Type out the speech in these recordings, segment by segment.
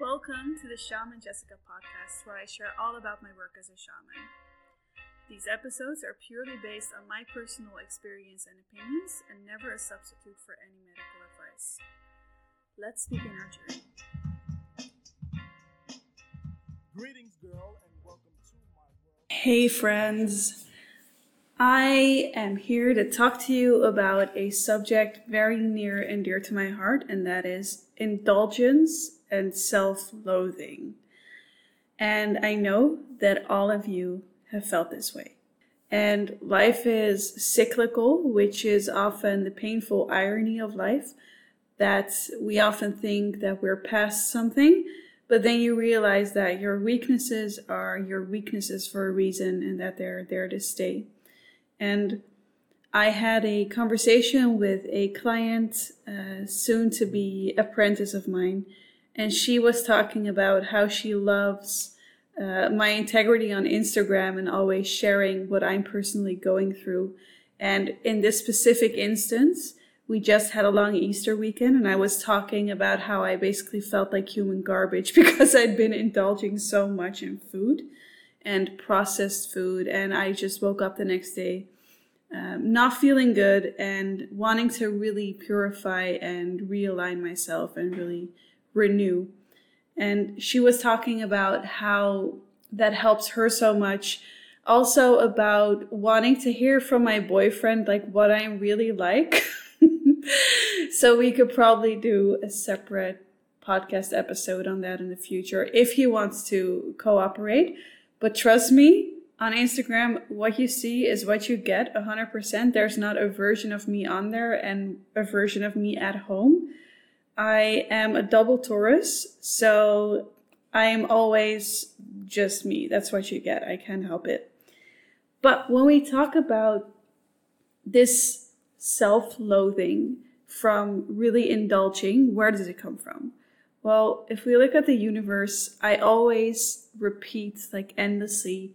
Welcome to the Shaman Jessica podcast, where I share all about my work as a shaman. These episodes are purely based on my personal experience and opinions and never a substitute for any medical advice. Let's begin our journey. Greetings, girl, and welcome to my world. Hey, friends. I am here to talk to you about a subject very near and dear to my heart, and that is indulgence and self loathing. And I know that all of you have felt this way. And life is cyclical, which is often the painful irony of life that we often think that we're past something, but then you realize that your weaknesses are your weaknesses for a reason and that they're there to stay. And I had a conversation with a client, uh, soon to be apprentice of mine, and she was talking about how she loves uh, my integrity on Instagram and always sharing what I'm personally going through. And in this specific instance, we just had a long Easter weekend, and I was talking about how I basically felt like human garbage because I'd been indulging so much in food and processed food. And I just woke up the next day um, not feeling good and wanting to really purify and realign myself and really renew. And she was talking about how that helps her so much. Also, about wanting to hear from my boyfriend, like what I'm really like. so, we could probably do a separate podcast episode on that in the future if he wants to cooperate. But trust me, on Instagram, what you see is what you get 100%. There's not a version of me on there and a version of me at home. I am a double Taurus, so I am always just me. That's what you get. I can't help it. But when we talk about this self loathing from really indulging, where does it come from? Well, if we look at the universe, I always repeat like endlessly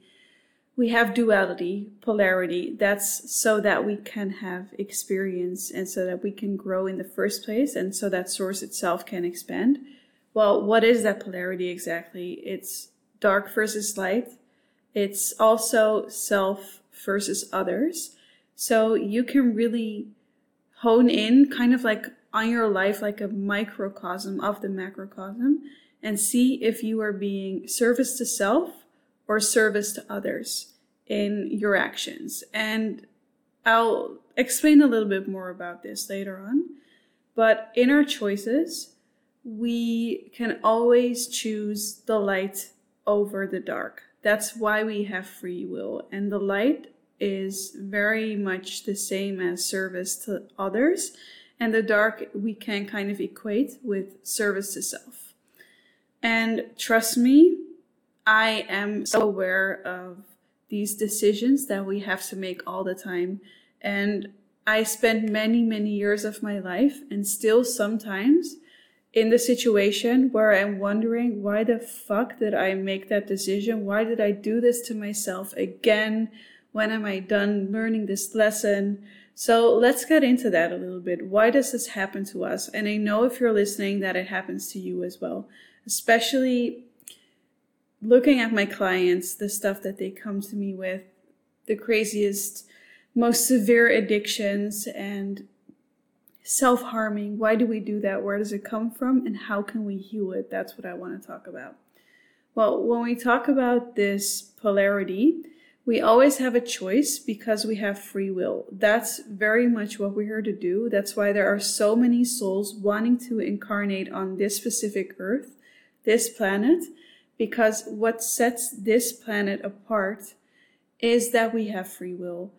we have duality, polarity. That's so that we can have experience and so that we can grow in the first place and so that source itself can expand. Well, what is that polarity exactly? It's dark versus light. It's also self versus others. So you can really hone in kind of like on your life like a microcosm of the macrocosm and see if you are being service to self or service to others in your actions. And I'll explain a little bit more about this later on. But in our choices, we can always choose the light over the dark. That's why we have free will. And the light is very much the same as service to others. And the dark we can kind of equate with service to self. And trust me, I am so aware of these decisions that we have to make all the time. And I spent many, many years of my life and still sometimes in the situation where I'm wondering, why the fuck did I make that decision? Why did I do this to myself again? When am I done learning this lesson? So let's get into that a little bit. Why does this happen to us? And I know if you're listening that it happens to you as well, especially looking at my clients, the stuff that they come to me with, the craziest, most severe addictions and self harming. Why do we do that? Where does it come from? And how can we heal it? That's what I want to talk about. Well, when we talk about this polarity, we always have a choice because we have free will. That's very much what we're here to do. That's why there are so many souls wanting to incarnate on this specific earth, this planet, because what sets this planet apart is that we have free will.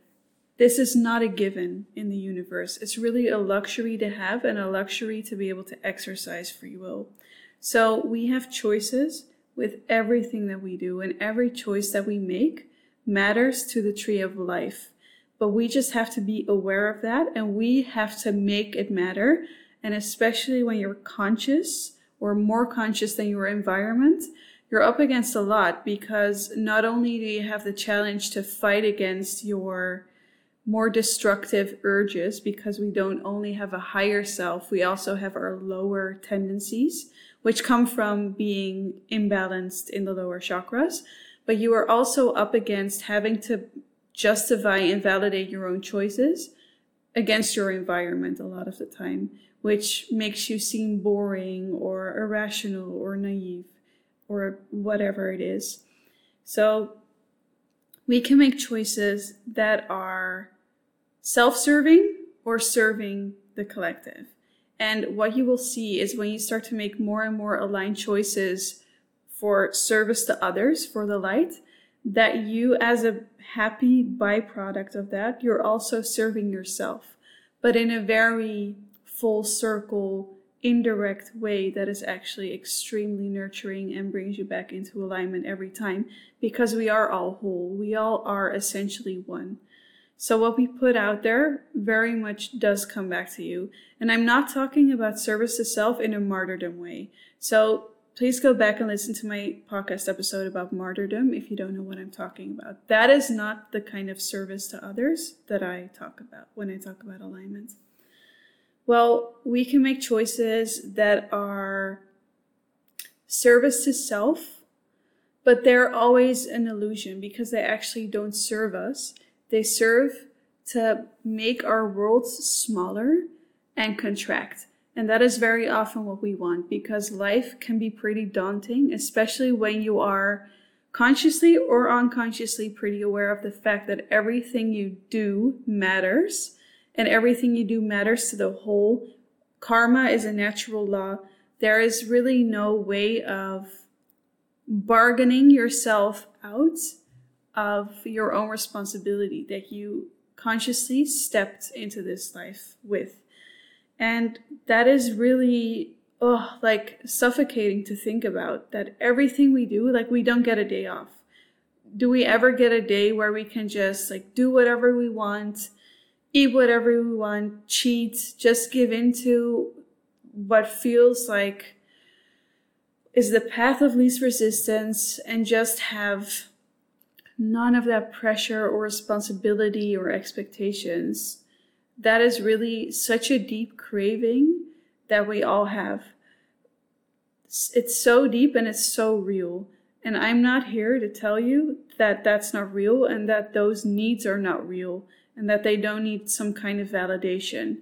This is not a given in the universe. It's really a luxury to have and a luxury to be able to exercise free will. So we have choices with everything that we do, and every choice that we make matters to the tree of life. But we just have to be aware of that and we have to make it matter. And especially when you're conscious or more conscious than your environment, you're up against a lot because not only do you have the challenge to fight against your more destructive urges because we don't only have a higher self, we also have our lower tendencies, which come from being imbalanced in the lower chakras. But you are also up against having to justify and validate your own choices against your environment a lot of the time, which makes you seem boring or irrational or naive or whatever it is. So we can make choices that are self serving or serving the collective. And what you will see is when you start to make more and more aligned choices for service to others, for the light, that you, as a happy byproduct of that, you're also serving yourself, but in a very full circle, indirect way that is actually extremely nurturing and brings you back into alignment every time because we are all whole. We all are essentially one. So what we put out there very much does come back to you. And I'm not talking about service to self in a martyrdom way. So please go back and listen to my podcast episode about martyrdom if you don't know what I'm talking about. That is not the kind of service to others that I talk about when I talk about alignment. Well, we can make choices that are service to self, but they're always an illusion because they actually don't serve us. They serve to make our worlds smaller and contract. And that is very often what we want because life can be pretty daunting, especially when you are consciously or unconsciously pretty aware of the fact that everything you do matters and everything you do matters to the whole. Karma is a natural law. There is really no way of bargaining yourself out of your own responsibility that you consciously stepped into this life with. And that is really oh like suffocating to think about that everything we do like we don't get a day off. Do we ever get a day where we can just like do whatever we want, eat whatever we want, cheat, just give into what feels like is the path of least resistance and just have none of that pressure or responsibility or expectations. That is really such a deep craving that we all have. It's so deep and it's so real. And I'm not here to tell you that that's not real and that those needs are not real and that they don't need some kind of validation.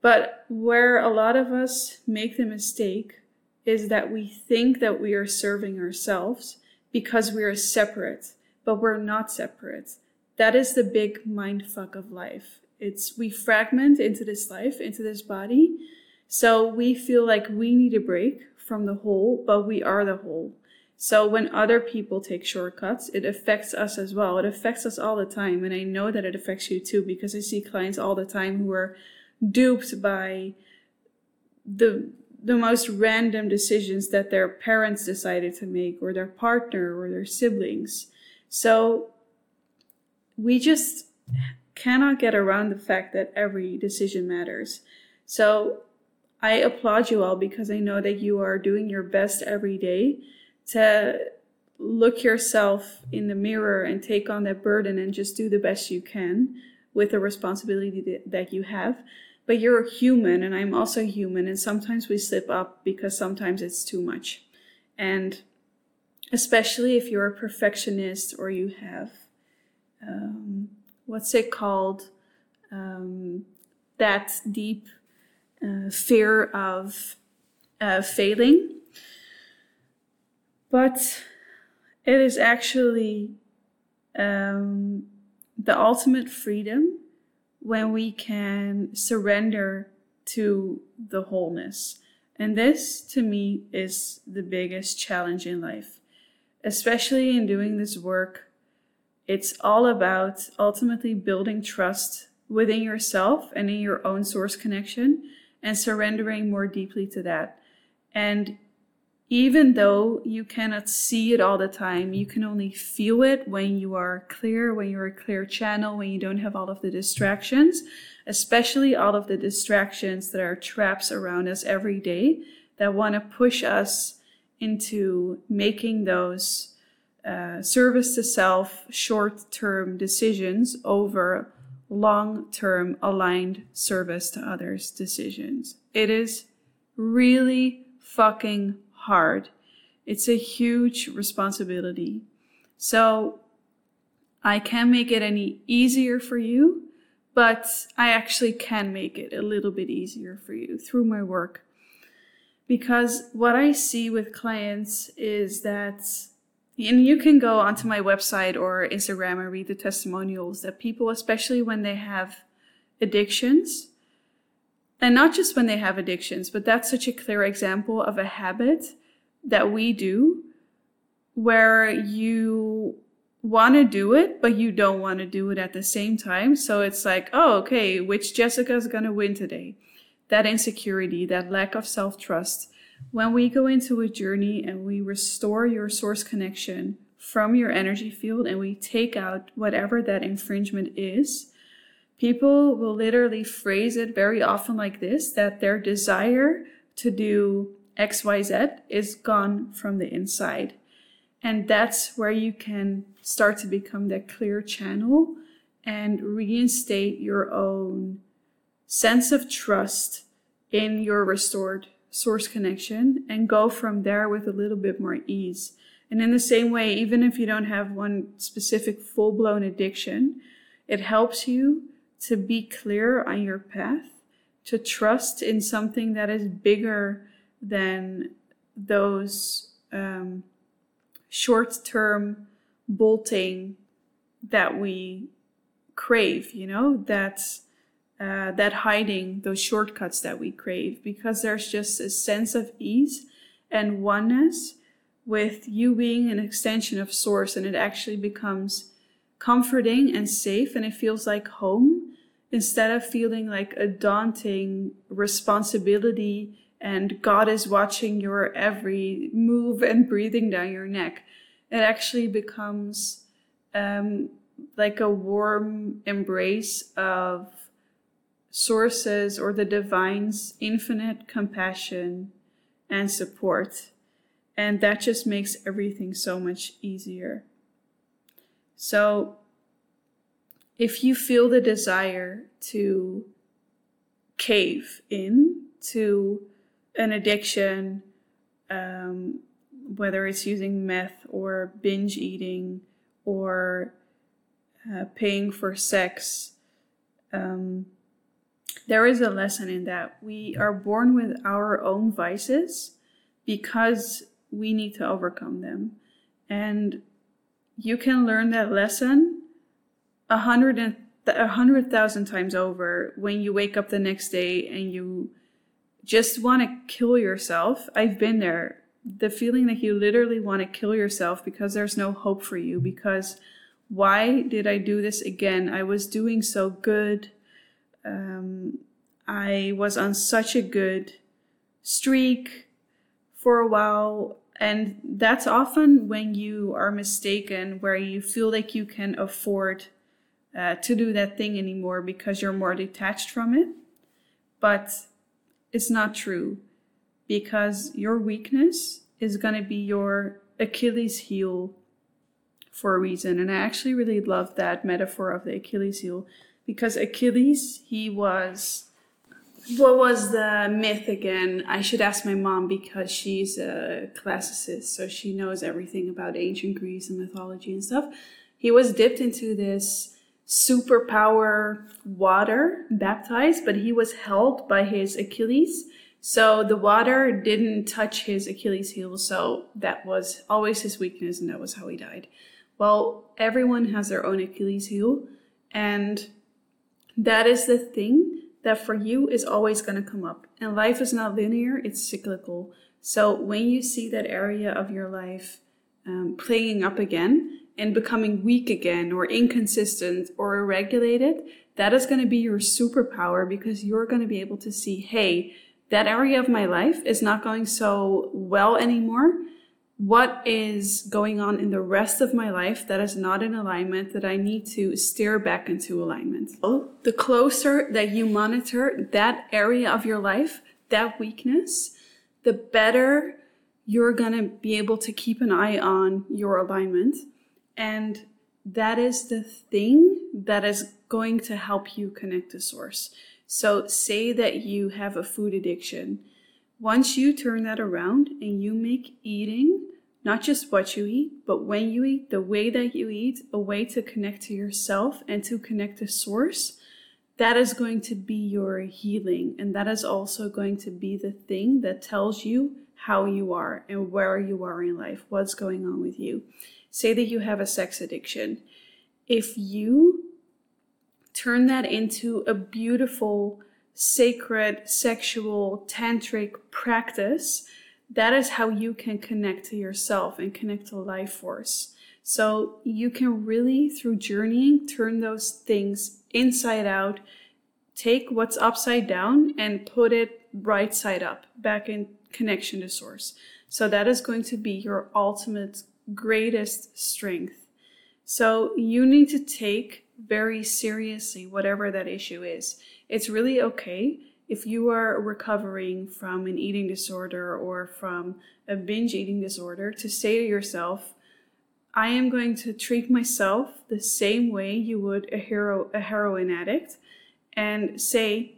But where a lot of us make the mistake is that we think that we are serving ourselves because we are separate but we're not separate. That is the big mind fuck of life. It's we fragment into this life, into this body. So we feel like we need a break from the whole, but we are the whole. So when other people take shortcuts, it affects us as well. It affects us all the time. And I know that it affects you too, because I see clients all the time who are duped by the the most random decisions that their parents decided to make or their partner or their siblings. So we just cannot get around the fact that every decision matters. So I applaud you all because I know that you are doing your best every day to look yourself in the mirror and take on that burden and just do the best you can with the responsibility that you have. But you're human and I'm also human and sometimes we slip up because sometimes it's too much. And especially if you're a perfectionist or you have um, what's it called um, that deep uh, fear of uh, failing but it is actually um, the ultimate freedom when we can surrender to the wholeness and this to me is the biggest challenge in life especially in doing this work, it's all about ultimately building trust within yourself and in your own source connection and surrendering more deeply to that. And even though you cannot see it all the time, you can only feel it when you are clear, when you're a clear channel, when you don't have all of the distractions, especially all of the distractions that are traps around us every day that want to push us into making those uh, service to self short term decisions over long term aligned service to others decisions. It is really fucking hard. It's a huge responsibility. So I can't make it any easier for you, but I actually can make it a little bit easier for you through my work. Because what I see with clients is that, and you can go onto my website or Instagram and read the testimonials that people, especially when they have addictions, and not just when they have addictions, but that's such a clear example of a habit that we do where you want to do it, but you don't want to do it at the same time. So it's like, oh, okay, which Jessica is going to win today? That insecurity, that lack of self trust. When we go into a journey and we restore your source connection from your energy field and we take out whatever that infringement is, people will literally phrase it very often like this that their desire to do XYZ is gone from the inside. And that's where you can start to become that clear channel and reinstate your own sense of trust in your restored source connection and go from there with a little bit more ease. And in the same way, even if you don't have one specific full blown addiction, it helps you to be clear on your path, to trust in something that is bigger than those um, short term bolting that we crave, you know, that's uh, that hiding those shortcuts that we crave because there's just a sense of ease and oneness with you being an extension of source and it actually becomes comforting and safe and it feels like home instead of feeling like a daunting responsibility and God is watching your every move and breathing down your neck. It actually becomes um, like a warm embrace of sources or the divine's infinite compassion and support. And that just makes everything so much easier. So, if you feel the desire to cave in to an addiction, um, whether it's using meth or binge eating or uh, paying for sex, um, there is a lesson in that. We are born with our own vices because we need to overcome them. And you can learn that lesson a hundred and a hundred thousand times over when you wake up the next day and you just want to kill yourself. I've been there. The feeling that you literally want to kill yourself because there's no hope for you. Because why did I do this again? I was doing so good. Um, I was on such a good streak for a while. And that's often when you are mistaken, where you feel like you can afford uh, to do that thing anymore because you're more detached from it. But it's not true because your weakness is going to be your Achilles heel for a reason. And I actually really love that metaphor of the Achilles heel because Achilles, he was. What was the myth again? I should ask my mom because she's a classicist, so she knows everything about ancient Greece and mythology and stuff. He was dipped into this superpower water baptized, but he was held by his Achilles. So the water didn't touch his Achilles heel. So that was always his weakness, and that was how he died. Well, everyone has their own Achilles heel, and that is the thing that for you is always going to come up. And life is not linear, it's cyclical. So when you see that area of your life um, playing up again, and becoming weak again or inconsistent or irregulated, that is going to be your superpower because you're going to be able to see, hey, that area of my life is not going so well anymore. What is going on in the rest of my life that is not in alignment that I need to steer back into alignment? So the closer that you monitor that area of your life, that weakness, the better you're going to be able to keep an eye on your alignment and that is the thing that is going to help you connect to source. So, say that you have a food addiction. Once you turn that around and you make eating not just what you eat, but when you eat, the way that you eat, a way to connect to yourself and to connect to source, that is going to be your healing. And that is also going to be the thing that tells you how you are and where you are in life, what's going on with you. Say that you have a sex addiction. If you turn that into a beautiful, sacred, sexual, tantric practice, that is how you can connect to yourself and connect to life force. So you can really, through journeying, turn those things inside out, take what's upside down and put it right side up, back in connection to source. So that is going to be your ultimate greatest strength. So you need to take very seriously whatever that issue is. It's really okay if you are recovering from an eating disorder or from a binge eating disorder to say to yourself, I am going to treat myself the same way you would a hero a heroin addict and say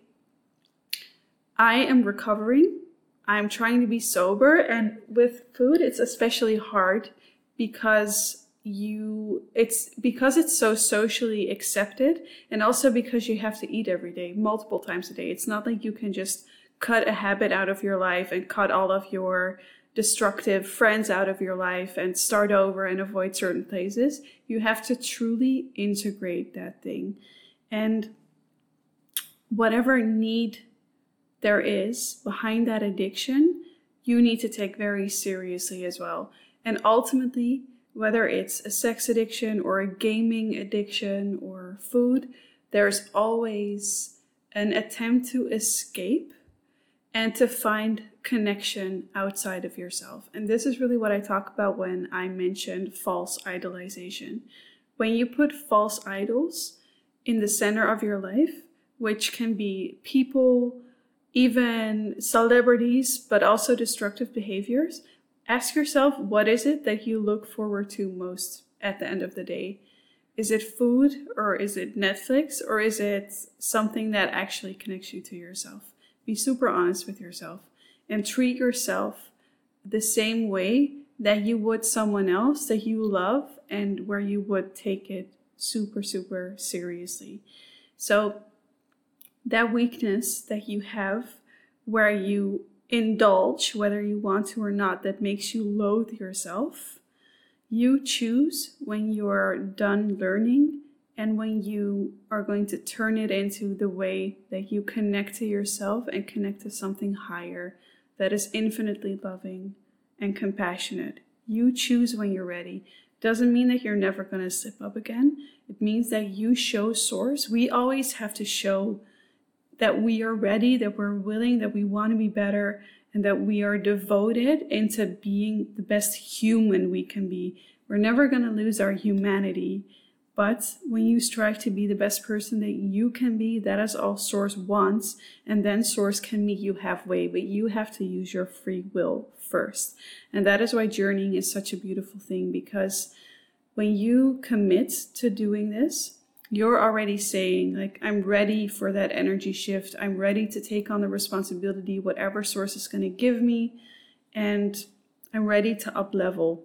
I am recovering. I'm trying to be sober and with food it's especially hard because you it's because it's so socially accepted and also because you have to eat every day multiple times a day. It's not like you can just cut a habit out of your life and cut all of your destructive friends out of your life and start over and avoid certain places. You have to truly integrate that thing. And whatever need there is behind that addiction you need to take very seriously as well and ultimately whether it's a sex addiction or a gaming addiction or food, there's always an attempt to escape and to find connection outside of yourself. And this is really what I talk about when I mentioned false idolization. When you put false idols in the center of your life, which can be people, even celebrities, but also destructive behaviors, ask yourself what is it that you look forward to most at the end of the day? Is it food or is it Netflix or is it something that actually connects you to yourself? Be super honest with yourself and treat yourself the same way that you would someone else that you love and where you would take it super, super seriously. So, that weakness that you have where you indulge, whether you want to or not, that makes you loathe yourself. You choose when you're done learning and when you are going to turn it into the way that you connect to yourself and connect to something higher that is infinitely loving and compassionate. You choose when you're ready. Doesn't mean that you're never going to slip up again. It means that you show source. We always have to show that we are ready, that we're willing, that we want to be better, and that we are devoted into being the best human we can be. We're never going to lose our humanity. But when you strive to be the best person that you can be, that is all Source wants. And then Source can meet you halfway. But you have to use your free will first. And that is why journeying is such a beautiful thing because when you commit to doing this, you're already saying like i'm ready for that energy shift. I'm ready to take on the responsibility whatever source is going to give me and i'm ready to up level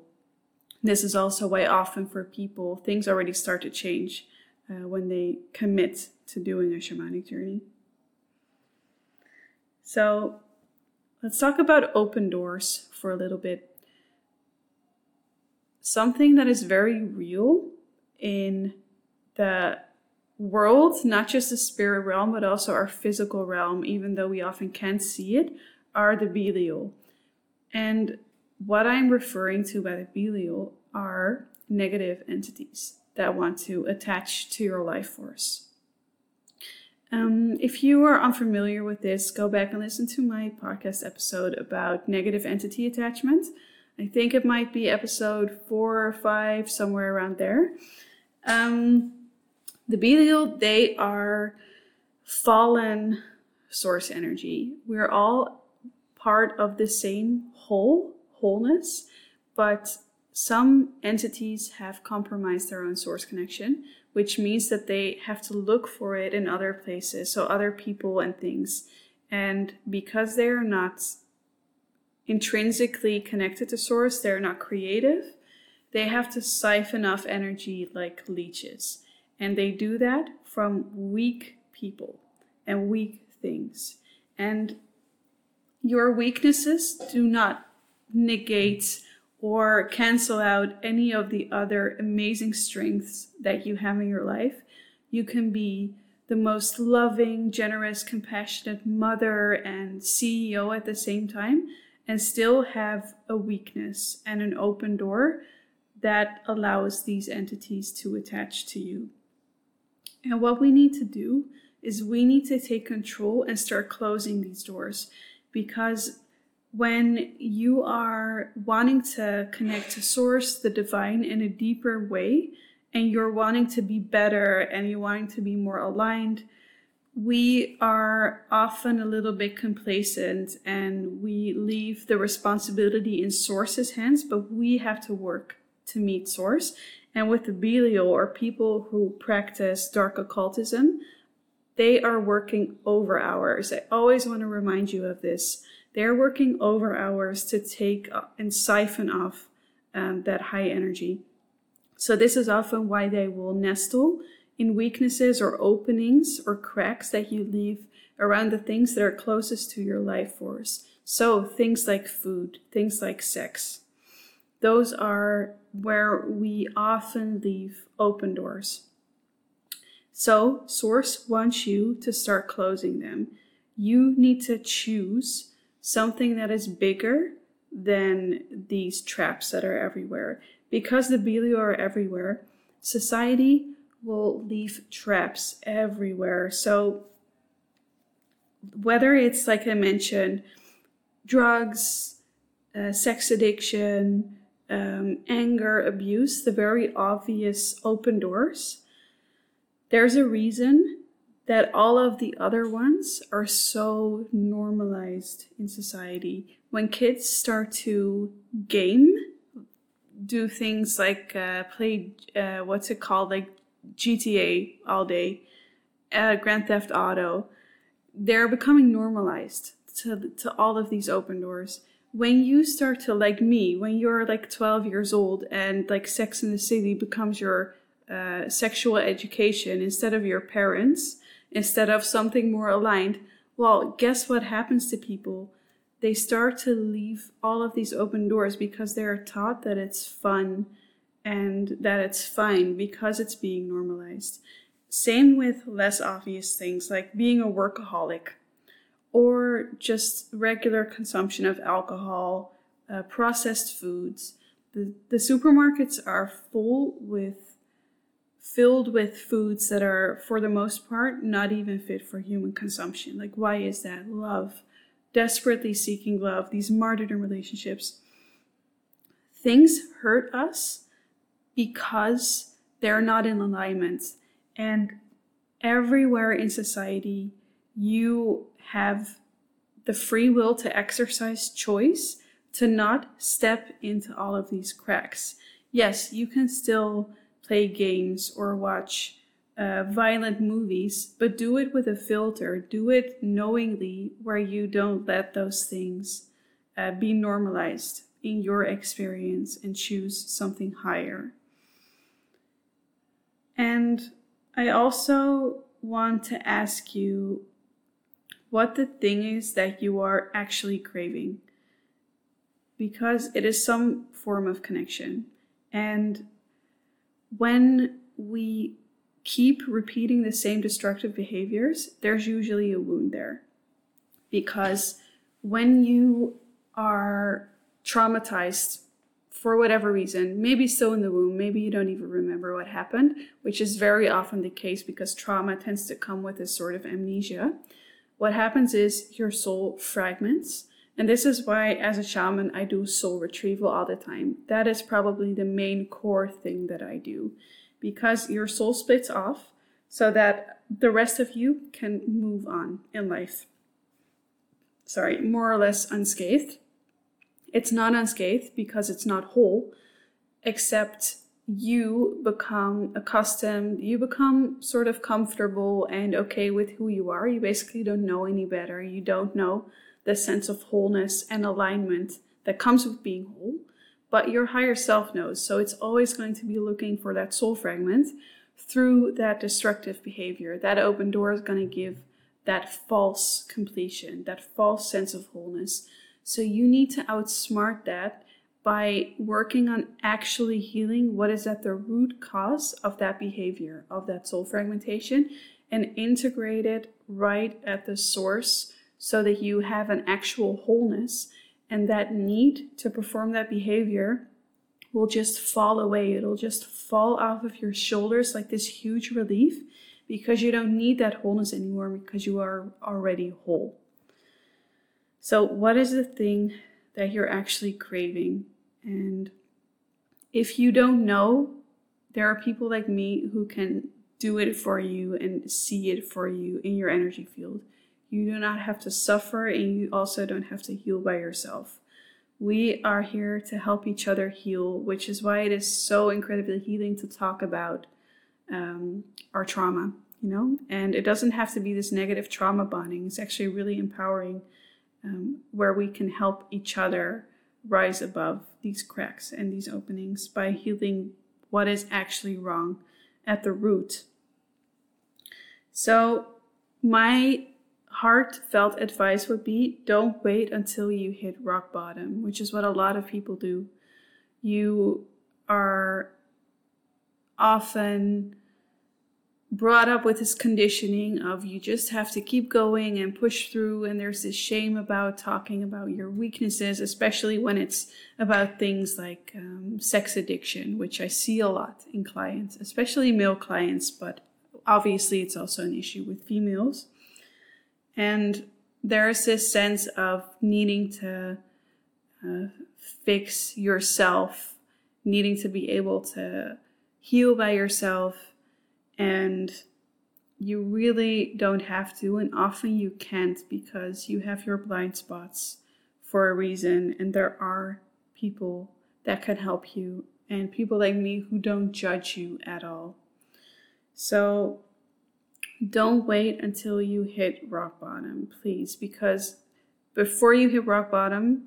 this is also why often for people things already start to change uh, when they commit to doing a shamanic journey. So let's talk about open doors for a little bit. Something that is very real in the world, not just the spirit realm, but also our physical realm, even though we often can't see it, are the Belial. And what I'm referring to by the Belial are negative entities that want to attach to your life force. Um, if you are unfamiliar with this, go back and listen to my podcast episode about negative entity attachment. I think it might be episode four or five, somewhere around there. Um, the Belial, they are fallen source energy. We're all part of the same whole, wholeness, but some entities have compromised their own source connection, which means that they have to look for it in other places, so other people and things. And because they are not intrinsically connected to source, they're not creative, they have to siphon off energy like leeches. And they do that from weak people and weak things. And your weaknesses do not negate or cancel out any of the other amazing strengths that you have in your life. You can be the most loving, generous, compassionate mother and CEO at the same time and still have a weakness and an open door that allows these entities to attach to you. And what we need to do is we need to take control and start closing these doors because when you are wanting to connect to source, the divine, in a deeper way, and you're wanting to be better and you're wanting to be more aligned, we are often a little bit complacent and we leave the responsibility in source's hands, but we have to work to meet source. And with the Belial or people who practice dark occultism, they are working over hours. I always want to remind you of this. They're working over hours to take and siphon off um, that high energy. So, this is often why they will nestle in weaknesses or openings or cracks that you leave around the things that are closest to your life force. So, things like food, things like sex. Those are where we often leave open doors. So, Source wants you to start closing them. You need to choose something that is bigger than these traps that are everywhere. Because the Belial are everywhere, society will leave traps everywhere. So, whether it's like I mentioned, drugs, uh, sex addiction, um, anger, abuse, the very obvious open doors, there's a reason that all of the other ones are so normalized in society. When kids start to game, do things like uh, play, uh, what's it called, like GTA all day, uh, Grand Theft Auto, they're becoming normalized to, to all of these open doors. When you start to, like me, when you're like 12 years old and like Sex in the City becomes your uh, sexual education instead of your parents, instead of something more aligned, well, guess what happens to people? They start to leave all of these open doors because they're taught that it's fun and that it's fine because it's being normalized. Same with less obvious things like being a workaholic or just regular consumption of alcohol, uh, processed foods. The, the supermarkets are full with filled with foods that are for the most part not even fit for human consumption. Like why is that? Love, desperately seeking love, these martyrdom relationships. Things hurt us because they're not in alignment. And everywhere in society, you have the free will to exercise choice to not step into all of these cracks. Yes, you can still play games or watch uh, violent movies, but do it with a filter. Do it knowingly, where you don't let those things uh, be normalized in your experience and choose something higher. And I also want to ask you what the thing is that you are actually craving. Because it is some form of connection. And when we keep repeating the same destructive behaviors, there's usually a wound there. Because when you are traumatized for whatever reason, maybe still in the womb, maybe you don't even remember what happened, which is very often the case because trauma tends to come with a sort of amnesia. What happens is your soul fragments. And this is why, as a shaman, I do soul retrieval all the time. That is probably the main core thing that I do because your soul splits off so that the rest of you can move on in life. Sorry, more or less unscathed. It's not unscathed because it's not whole, except you become accustomed, you become sort of comfortable and okay with who you are. You basically don't know any better. You don't know the sense of wholeness and alignment that comes with being whole, but your higher self knows. So it's always going to be looking for that soul fragment through that destructive behavior. That open door is going to give that false completion, that false sense of wholeness. So you need to outsmart that by working on actually healing what is at the root cause of that behavior, of that soul fragmentation, and integrate it right at the source so that you have an actual wholeness. And that need to perform that behavior will just fall away. It'll just fall off of your shoulders like this huge relief because you don't need that wholeness anymore because you are already whole. So, what is the thing that you're actually craving? And if you don't know, there are people like me who can do it for you and see it for you in your energy field. You do not have to suffer and you also don't have to heal by yourself. We are here to help each other heal, which is why it is so incredibly healing to talk about um, our trauma, you know? And it doesn't have to be this negative trauma bonding. It's actually really empowering um, where we can help each other rise above these cracks and these openings by healing what is actually wrong at the root. So, my heartfelt advice would be don't wait until you hit rock bottom, which is what a lot of people do. You are often brought up with this conditioning of you just have to keep going and push through and there's this shame about talking about your weaknesses especially when it's about things like um, sex addiction which i see a lot in clients especially male clients but obviously it's also an issue with females. And there's this sense of needing to uh, fix yourself needing to be able to heal by yourself and you really don't have to, and often you can't because you have your blind spots for a reason, and there are people that can help you, and people like me who don't judge you at all. So don't wait until you hit rock bottom, please, because before you hit rock bottom,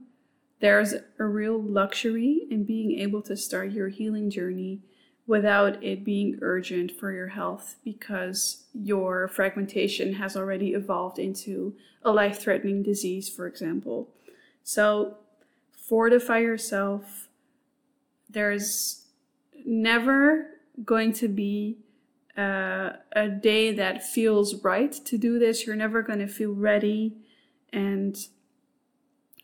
there's a real luxury in being able to start your healing journey without it being urgent for your health because your fragmentation has already evolved into a life threatening disease, for example. So, fortify yourself. There's never going to be uh, a day that feels right to do this. You're never going to feel ready. And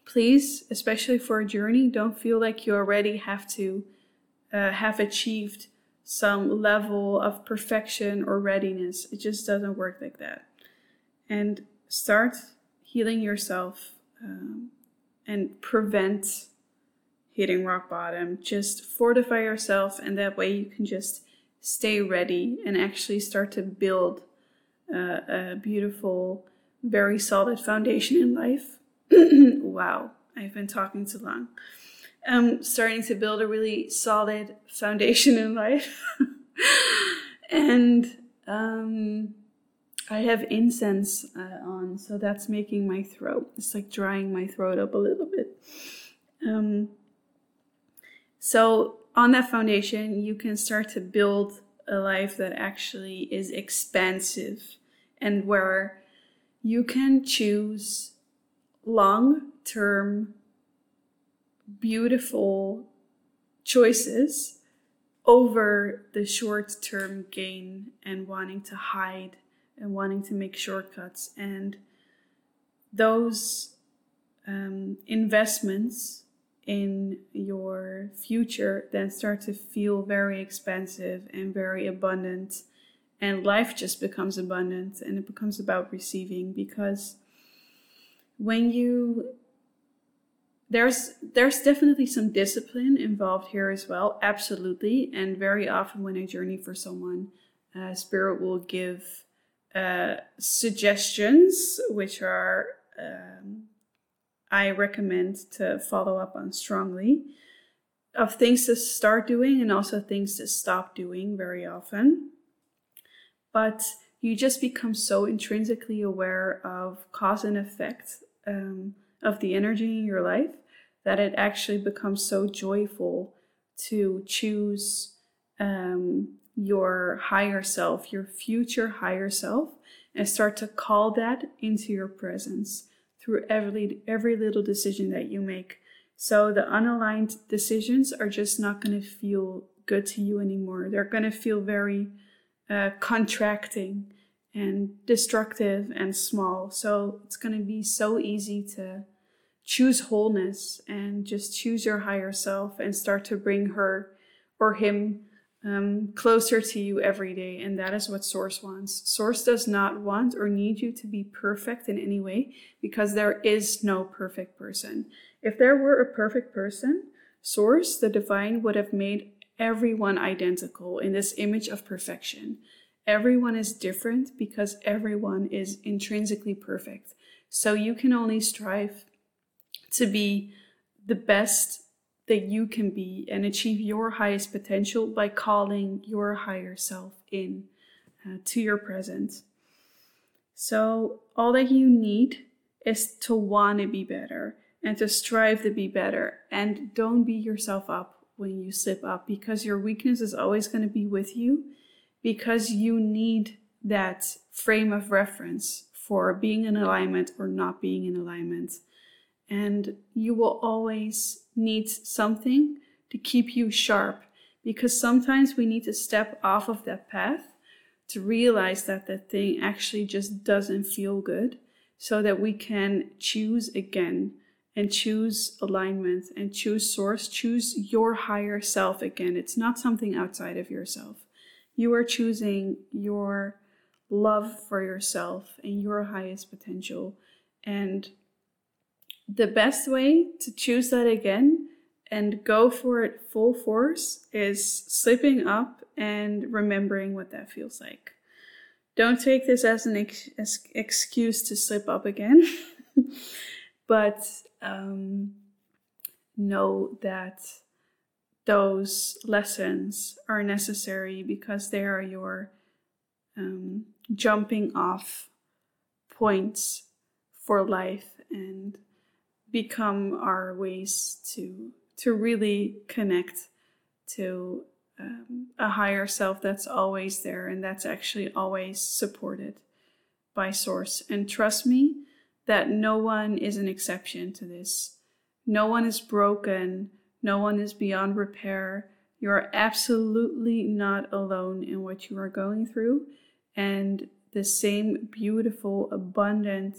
please, especially for a journey, don't feel like you already have to uh, have achieved some level of perfection or readiness. It just doesn't work like that. And start healing yourself um, and prevent hitting rock bottom. Just fortify yourself, and that way you can just stay ready and actually start to build uh, a beautiful, very solid foundation in life. wow, I've been talking too long am starting to build a really solid foundation in life. and um, I have incense uh, on, so that's making my throat. It's like drying my throat up a little bit. Um, so, on that foundation, you can start to build a life that actually is expansive and where you can choose long term beautiful choices over the short term gain and wanting to hide and wanting to make shortcuts. And those um, investments in your future then start to feel very expensive and very abundant. And life just becomes abundant and it becomes about receiving because when you there's there's definitely some discipline involved here as well absolutely. And very often when i journey for someone uh, spirit will give uh, suggestions which are um, i recommend to follow up on strongly of things to start doing and also things to stop doing very often. But you just become so intrinsically aware of cause and effect um, of the energy in your life that it actually becomes so joyful to choose um, your higher self, your future higher self, and start to call that into your presence through every every little decision that you make. So the unaligned decisions are just not going to feel good to you anymore. They're going to feel very uh, contracting and destructive and small. So it's going to be so easy to choose wholeness and just choose your higher self and start to bring her or him um, closer to you every day. And that is what Source wants. Source does not want or need you to be perfect in any way because there is no perfect person. If there were a perfect person, Source, the divine, would have made everyone identical in this image of perfection. Everyone is different because everyone is intrinsically perfect. So you can only strive to be the best that you can be and achieve your highest potential by calling your higher self in uh, to your presence. So, all that you need is to want to be better and to strive to be better. And don't beat yourself up when you slip up because your weakness is always going to be with you because you need that frame of reference for being in alignment or not being in alignment and you will always need something to keep you sharp because sometimes we need to step off of that path to realize that that thing actually just doesn't feel good so that we can choose again and choose alignment and choose source choose your higher self again. It's not something outside of yourself. You are choosing your love for yourself and your highest potential. And the best way to choose that again and go for it full force is slipping up and remembering what that feels like. Don't take this as an ex- as excuse to slip up again, but um, know that those lessons are necessary because they are your um, jumping off points for life and become our ways to to really connect to um, a higher self that's always there and that's actually always supported by source. And trust me that no one is an exception to this. No one is broken. No one is beyond repair. You are absolutely not alone in what you are going through. And the same beautiful abundant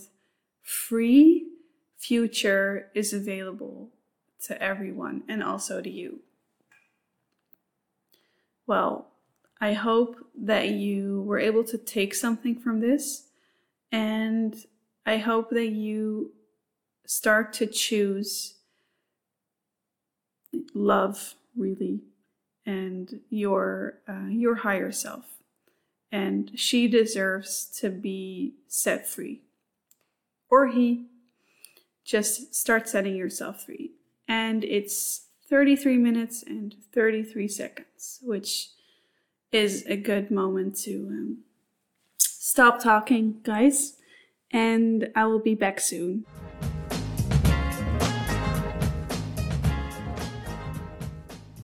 free future is available to everyone and also to you. Well, I hope that you were able to take something from this, and I hope that you start to choose love really and your uh, your higher self. And she deserves to be set free. Or he just start setting yourself free. And it's 33 minutes and 33 seconds, which is a good moment to um, stop talking, guys. And I will be back soon.